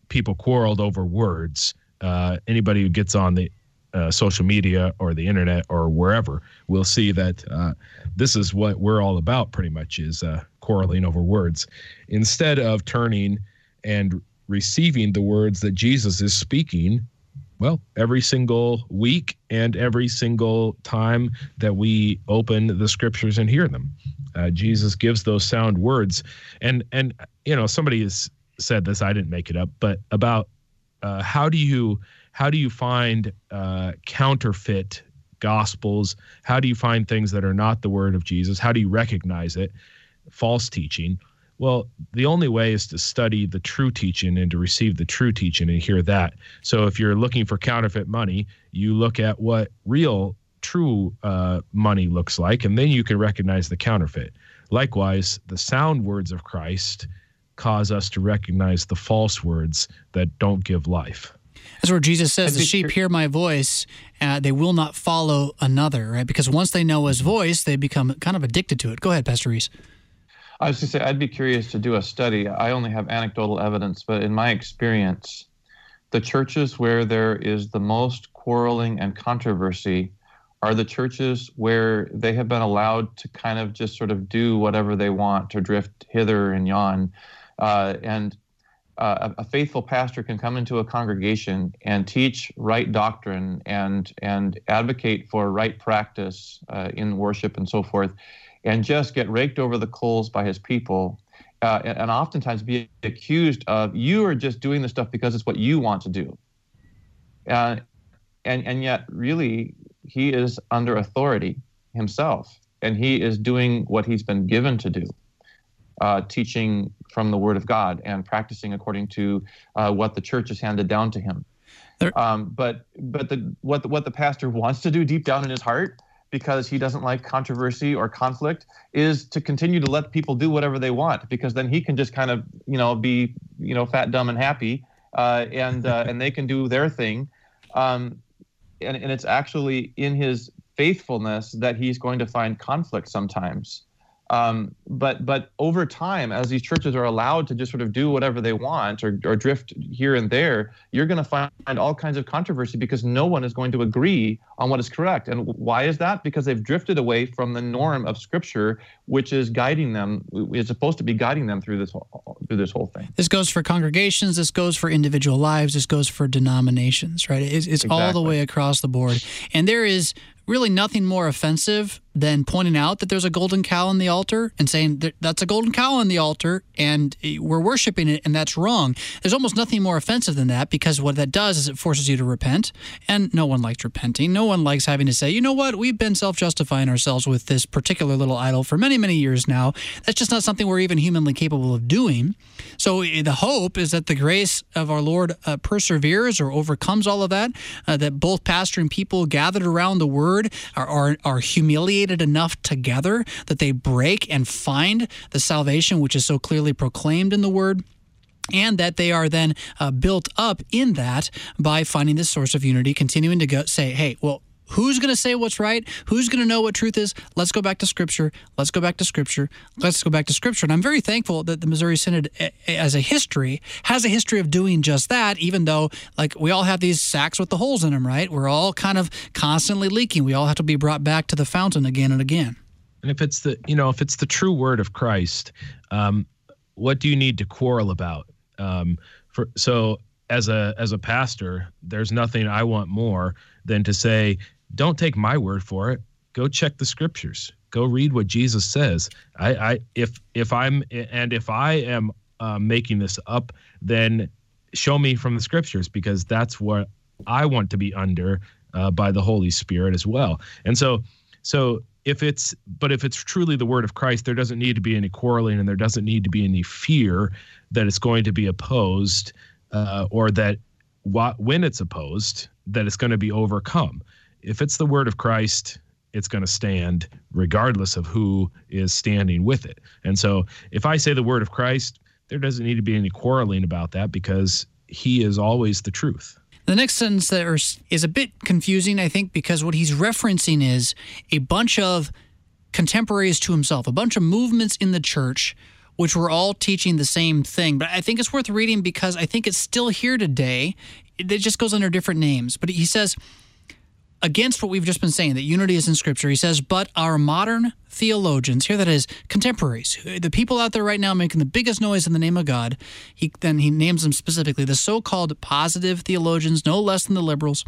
people quarreled over words. Uh, anybody who gets on the uh, social media or the internet or wherever we'll see that uh, this is what we're all about pretty much is uh, quarreling over words instead of turning and receiving the words that jesus is speaking well every single week and every single time that we open the scriptures and hear them uh, jesus gives those sound words and and you know somebody has said this. I didn't make it up, but about uh, how do you how do you find uh, counterfeit gospels? How do you find things that are not the word of Jesus? How do you recognize it? False teaching. Well, the only way is to study the true teaching and to receive the true teaching and hear that. So if you're looking for counterfeit money, you look at what real, true uh, money looks like, and then you can recognize the counterfeit. Likewise, the sound words of Christ cause us to recognize the false words that don't give life. That's where Jesus says, "The sheep hear my voice; uh, they will not follow another." Right? Because once they know His voice, they become kind of addicted to it. Go ahead, Pastor Reese. I was going to say, I'd be curious to do a study. I only have anecdotal evidence, but in my experience, the churches where there is the most quarreling and controversy are the churches where they have been allowed to kind of just sort of do whatever they want to drift hither and yon. Uh, and uh, a a faithful pastor can come into a congregation and teach right doctrine and and advocate for right practice uh, in worship and so forth, and just get raked over the coals by his people, uh, and, and oftentimes be accused of you are just doing this stuff because it's what you want to do. Uh, and and yet really he is under authority himself, and he is doing what he's been given to do uh, teaching from the Word of God and practicing according to uh, what the church has handed down to him. Um, but but the what the, what the pastor wants to do deep down in his heart, because he doesn't like controversy or conflict, is to continue to let people do whatever they want, because then he can just kind of you know be you know fat, dumb, and happy, uh, and uh, and they can do their thing. Um, and, and it's actually in his faithfulness that he's going to find conflict sometimes. Um, but but over time, as these churches are allowed to just sort of do whatever they want or, or drift here and there, you're going to find all kinds of controversy because no one is going to agree on what is correct. And why is that? Because they've drifted away from the norm of Scripture, which is guiding them. Is supposed to be guiding them through this whole, through this whole thing. This goes for congregations. This goes for individual lives. This goes for denominations. Right? It's, it's all the way across the board. And there is really nothing more offensive than pointing out that there's a golden cow on the altar and saying that that's a golden cow on the altar and we're worshiping it and that's wrong. There's almost nothing more offensive than that because what that does is it forces you to repent and no one likes repenting. No one likes having to say, you know what, we've been self-justifying ourselves with this particular little idol for many, many years now. That's just not something we're even humanly capable of doing. So eh, the hope is that the grace of our Lord uh, perseveres or overcomes all of that, uh, that both pastor and people gathered around the word are, are, are humiliated enough together that they break and find the salvation which is so clearly proclaimed in the word and that they are then uh, built up in that by finding this source of unity, continuing to go say, hey, well, who's going to say what's right? Who's going to know what truth is? Let's go back to Scripture. Let's go back to Scripture. Let's go back to Scripture. And I'm very thankful that the Missouri Synod, eh, eh, as a history, has a history of doing just that, even though, like, we all have these sacks with the holes in them, right? We're all kind of constantly leaking. We all have to be brought back to the fountain again and again. And if it's the you know if it's the true word of Christ, um, what do you need to quarrel about? Um, for so as a as a pastor, there's nothing I want more than to say, don't take my word for it. Go check the scriptures. Go read what Jesus says. I, I if if I'm and if I am uh, making this up, then show me from the scriptures because that's what I want to be under uh, by the Holy Spirit as well. And so so if it's but if it's truly the word of Christ, there doesn't need to be any quarreling and there doesn't need to be any fear that it's going to be opposed uh, or that wh- when it's opposed that it's going to be overcome. If it's the word of Christ, it's going to stand regardless of who is standing with it. And so if I say the word of Christ, there doesn't need to be any quarreling about that because he is always the truth. The next sentence there is- is a bit confusing, I think, because what he's referencing is a bunch of contemporaries to himself, a bunch of movements in the church, which were all teaching the same thing. But I think it's worth reading because I think it's still here today. It just goes under different names. But he says, against what we've just been saying, that unity is in Scripture, he says, but our modern theologians, here that is contemporaries, the people out there right now making the biggest noise in the name of God, he then he names them specifically, the so-called positive theologians, no less than the liberals,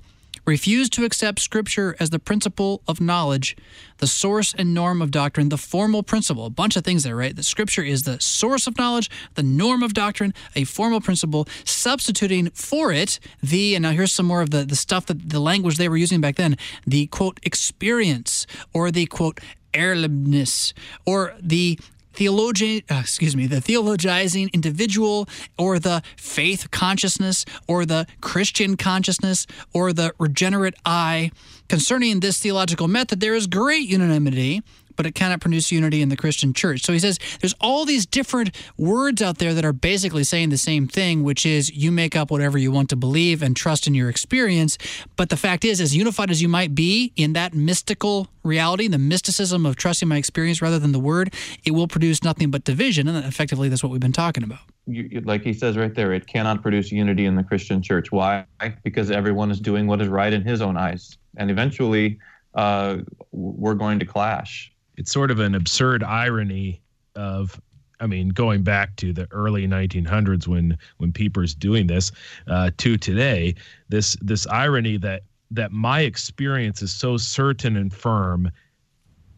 refuse to accept Scripture as the principle of knowledge, the source and norm of doctrine, the formal principle. A bunch of things there, right? That Scripture is the source of knowledge, the norm of doctrine, a formal principle, substituting for it the, and now here's some more of the, the stuff that the language they were using back then, the quote, experience, or the quote, Erlebnis, or the theologian, uh, excuse me, the theologizing individual, or the faith consciousness, or the Christian consciousness, or the regenerate I. Concerning this theological method, there is great unanimity, but it cannot produce unity in the Christian church. So he says there's all these different words out there that are basically saying the same thing, which is you make up whatever you want to believe and trust in your experience. But the fact is, as unified as you might be in that mystical reality, the mysticism of trusting my experience rather than the word, it will produce nothing but division. And effectively, that's what we've been talking about. You, like he says right there, it cannot produce unity in the Christian church. Why? Because everyone is doing what is right in his own eyes. And eventually, uh, we're going to clash it's sort of an absurd irony of I mean, going back to the early 1900s when when Pieper's doing this, uh, to today, this this irony that that my experience is so certain and firm,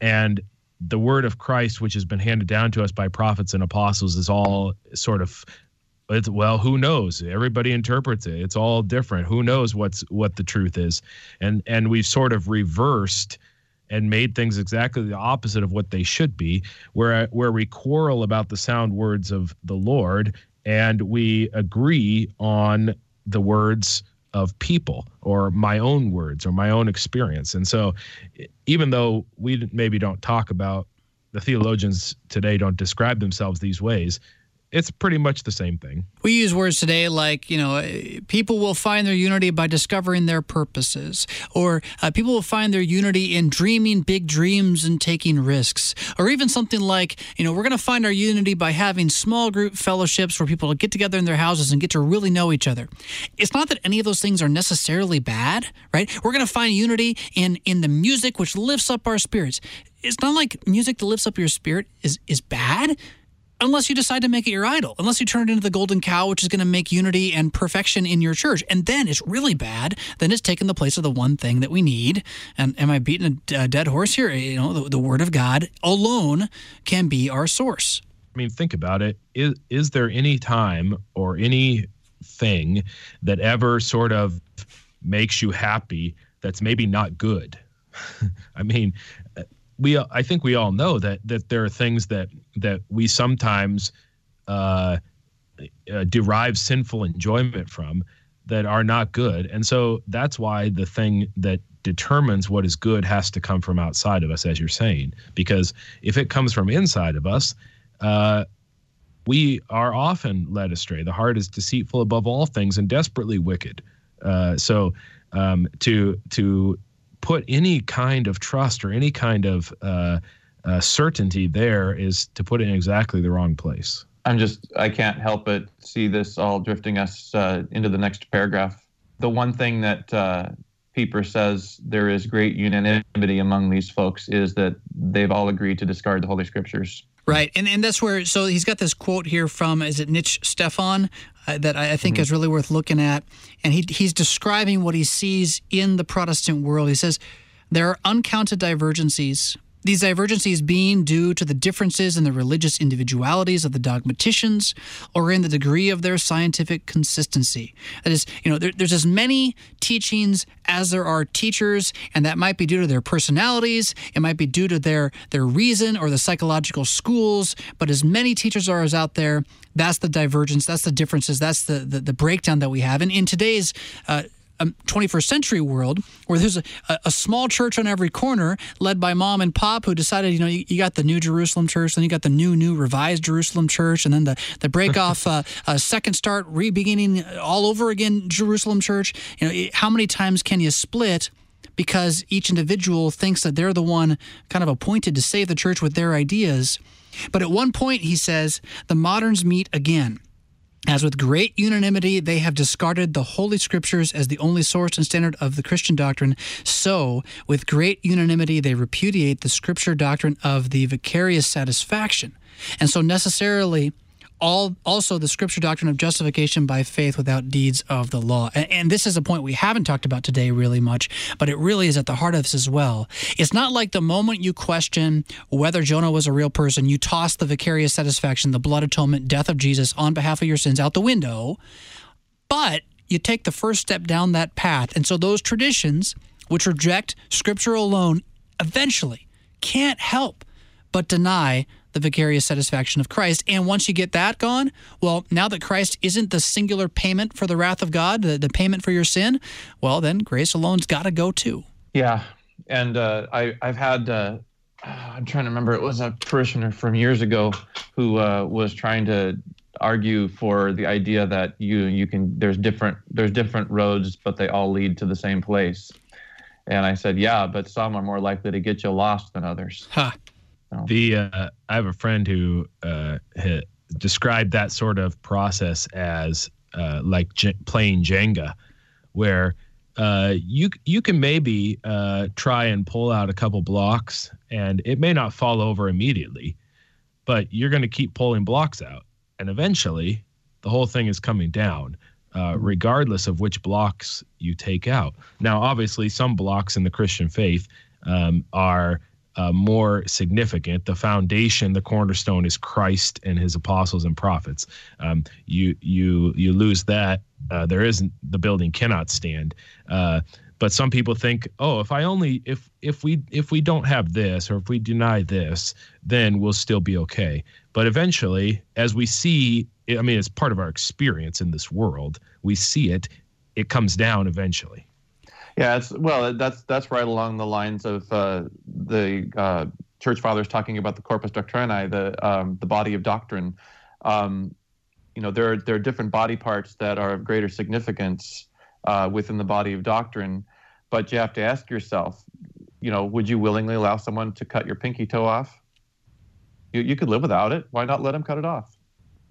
and the word of Christ, which has been handed down to us by prophets and apostles, is all sort of it's well who knows? Everybody interprets it. It's all different. Who knows what's what the truth is? And and we've sort of reversed and made things exactly the opposite of what they should be, where where we quarrel about the sound words of the Lord and we agree on the words of people or my own words or my own experience. And so even though we maybe don't talk about the theologians today don't describe themselves these ways, it's pretty much the same thing. We use words today like, you know, people will find their unity by discovering their purposes, or uh, people will find their unity in dreaming big dreams and taking risks, or even something like, you know, we're going to find our unity by having small group fellowships where people get together in their houses and get to really know each other. It's not that any of those things are necessarily bad, right? We're going to find unity in in the music which lifts up our spirits. It's not like music that lifts up your spirit is is bad unless you decide to make it your idol, unless you turn it into the golden cow, which is going to make unity and perfection in your church. And then it's really bad. Then it's taken the place of the one thing that we need. And am I beating a, a dead horse here? You know, the, the Word of God alone can be our source. I mean, think about it. Is, is there any time or any thing that ever sort of makes you happy that's maybe not good? I mean, we I think we all know that that there are things that that we sometimes uh, uh, derive sinful enjoyment from that are not good, and so that's why the thing that determines what is good has to come from outside of us, as you're saying, because if it comes from inside of us. Uh, we are often led astray. The heart is deceitful above all things and desperately wicked. Uh, so um, to to put any kind of trust or any kind of uh, uh, certainty there is to put it in exactly the wrong place. I'm just, I can't help but see this all drifting us uh, into the next paragraph. The one thing that uh, Pieper says there is great unanimity among these folks is that they've all agreed to discard the Holy Scriptures. Right, and and that's where so he's got this quote here from is it Nitzsch-Stephan uh, that I, I think mm-hmm. is really worth looking at, and he he's describing what he sees in the Protestant world. He says there are uncounted divergencies these divergencies being due to the differences in the religious individualities of the dogmaticians or in the degree of their scientific consistency. That is, you know, there, there's as many teachings as there are teachers, and that might be due to their personalities, it might be due to their, their reason or the psychological schools, but as many teachers are as out there, that's the divergence, that's the differences, that's the, the, the breakdown that we have. And in today's uh, a 21st century world where there's a, a, small church on every corner led by mom and pop who decided, you know, you, you, got the New Jerusalem Church, then you got the new, new revised Jerusalem Church, and then the, the break off uh, uh, second start, re beginning all over again Jerusalem Church. You know, how many times can you split? Because each individual thinks that they're the one kind of appointed to save the church with their ideas. But at one point, he says, the moderns meet again. As with great unanimity, they have discarded the Holy Scriptures as the only source and standard of the Christian doctrine, so with great unanimity, they repudiate the Scripture doctrine of the vicarious satisfaction. And so, necessarily, all also the scripture doctrine of justification by faith without deeds of the law. And, and, this is a point we haven't talked about today really much, but it really is at the heart of this as well. It's not like the moment you question whether Jonah was a real person, you toss the vicarious satisfaction, the blood atonement, death of Jesus on behalf of your sins out the window, but you take the first step down that path. And so those traditions which reject scripture alone eventually can't help but deny the vicarious satisfaction of Christ. And once you get that gone, well, now that Christ isn't the singular payment for the wrath of God, the, the payment for your sin, well, then grace alone's got to go too. Yeah. And uh, I, I've had uh, I'm trying to remember. It was a parishioner from years ago who uh, was trying to argue for the idea that you you can there's different there's different roads, but they all lead to the same place. And I said, yeah, but some are more likely to get you lost than others. Huh. The uh, I have a friend who uh, described that sort of process as uh, like j- playing Jenga, where uh, you you can maybe uh, try and pull out a couple blocks, and it may not fall over immediately, but you're going to keep pulling blocks out, and eventually the whole thing is coming down. Uh, regardless of which blocks you take out. Now, obviously, some blocks in the Christian faith um, are uh, more significant. The foundation, the cornerstone, is Christ and His apostles and prophets. Um, you you you lose that, uh, there isn't the building cannot stand. Uh, but some people think, oh, if I only if if we if we don't have this or if we deny this, then we'll still be okay. But eventually, as we see, I mean, it's part of our experience in this world. We see it; it comes down eventually. Yeah, it's well, that's that's right along the lines of uh, the uh, church fathers talking about the corpus doctrinae, the um, the body of doctrine. Um, you know, there are there are different body parts that are of greater significance uh, within the body of doctrine, but you have to ask yourself, you know, would you willingly allow someone to cut your pinky toe off? You you could live without it. Why not let them cut it off?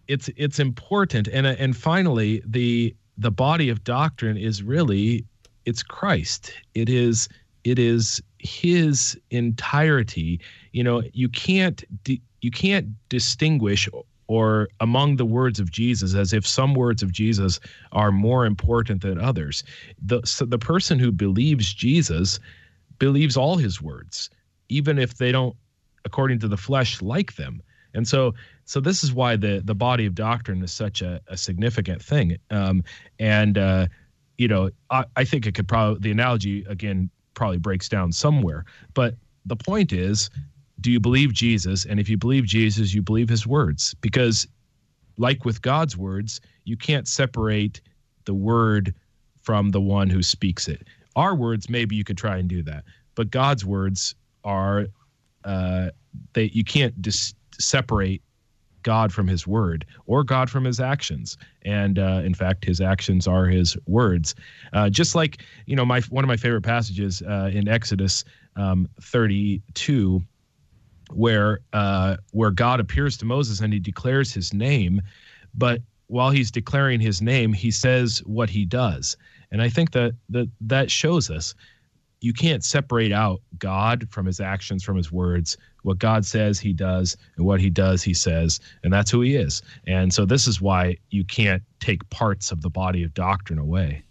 It's it's important, and and finally, the the body of doctrine is really it's Christ. It is it is his entirety. You know, you can't di- you can't distinguish or among the words of Jesus as if some words of Jesus are more important than others. The so the person who believes Jesus believes all his words, even if they don't according to the flesh like them. And so so this is why the the body of doctrine is such a, a significant thing. Um, and uh, you know, I, I think it could probably the analogy again probably breaks down somewhere. But the point is, do you believe Jesus? And if you believe Jesus, you believe his words. Because like with God's words, you can't separate the word from the one who speaks it. Our words, maybe you could try and do that, but God's words are uh, they you can't dis- separate God from His word or God from His actions. And uh, in fact, His actions are His words. Uh, just like you know, my one of my favorite passages uh, in Exodus um, 32, where uh, where God appears to Moses and He declares His name, but while He's declaring His name, He says what He does. And I think that that that shows us you can't separate out God from his actions, from his words. What God says, he does, and what he does, he says, and that's who he is. And so this is why you can't take parts of the body of doctrine away.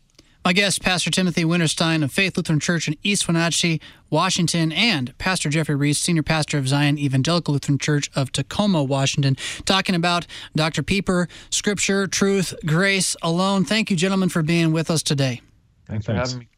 My guest, Pastor Timothy Winterstein of Faith Lutheran Church in East Wenatchee, Washington, and Pastor Jeffrey Reese, Senior Pastor of Zion Evangelical Lutheran Church of Tacoma, Washington, talking about Dr. Pieper, Scripture, Truth, Grace alone. Thank you, gentlemen, for being with us today. Thanks, for having me.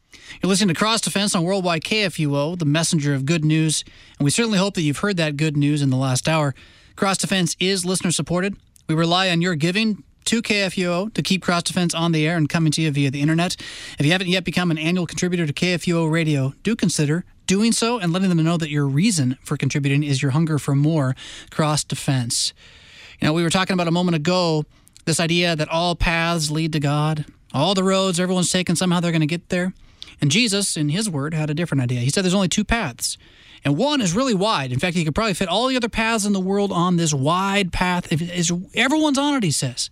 You're listening to Cross Defense on Worldwide KFUO, the messenger of good news, and we certainly hope that you've heard that good news in the last hour. Cross Defense is listener supported. We rely on your giving to KFUO to keep Cross Defense on the air and coming to you via the internet. If you haven't yet become an annual contributor to KFUO Radio, do consider doing so and letting them know that your reason for contributing is your hunger for more cross defense. You know, we were talking about a moment ago this idea that all paths lead to God, all the roads everyone's taken, somehow they're going to get there. And Jesus, in his word, had a different idea. He said there's only two paths, and one is really wide. In fact, he could probably fit all the other paths in the world on this wide path. If, is, everyone's on it, he says,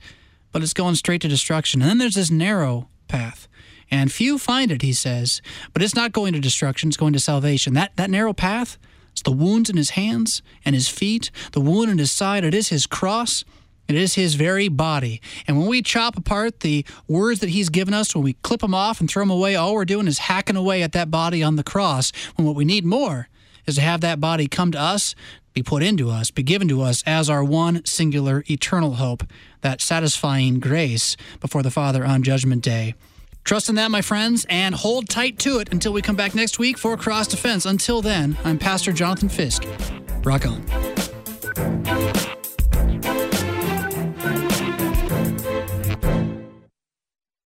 but it's going straight to destruction. And then there's this narrow path. And few find it, he says, but it's not going to destruction, it's going to salvation. That, that narrow path, it's the wounds in his hands and his feet, the wound in his side, it is his cross. It is his very body. And when we chop apart the words that he's given us, when we clip them off and throw them away, all we're doing is hacking away at that body on the cross. When what we need more is to have that body come to us, be put into us, be given to us as our one singular eternal hope, that satisfying grace before the Father on Judgment Day. Trust in that, my friends, and hold tight to it until we come back next week for Cross Defense. Until then, I'm Pastor Jonathan Fisk. Rock on.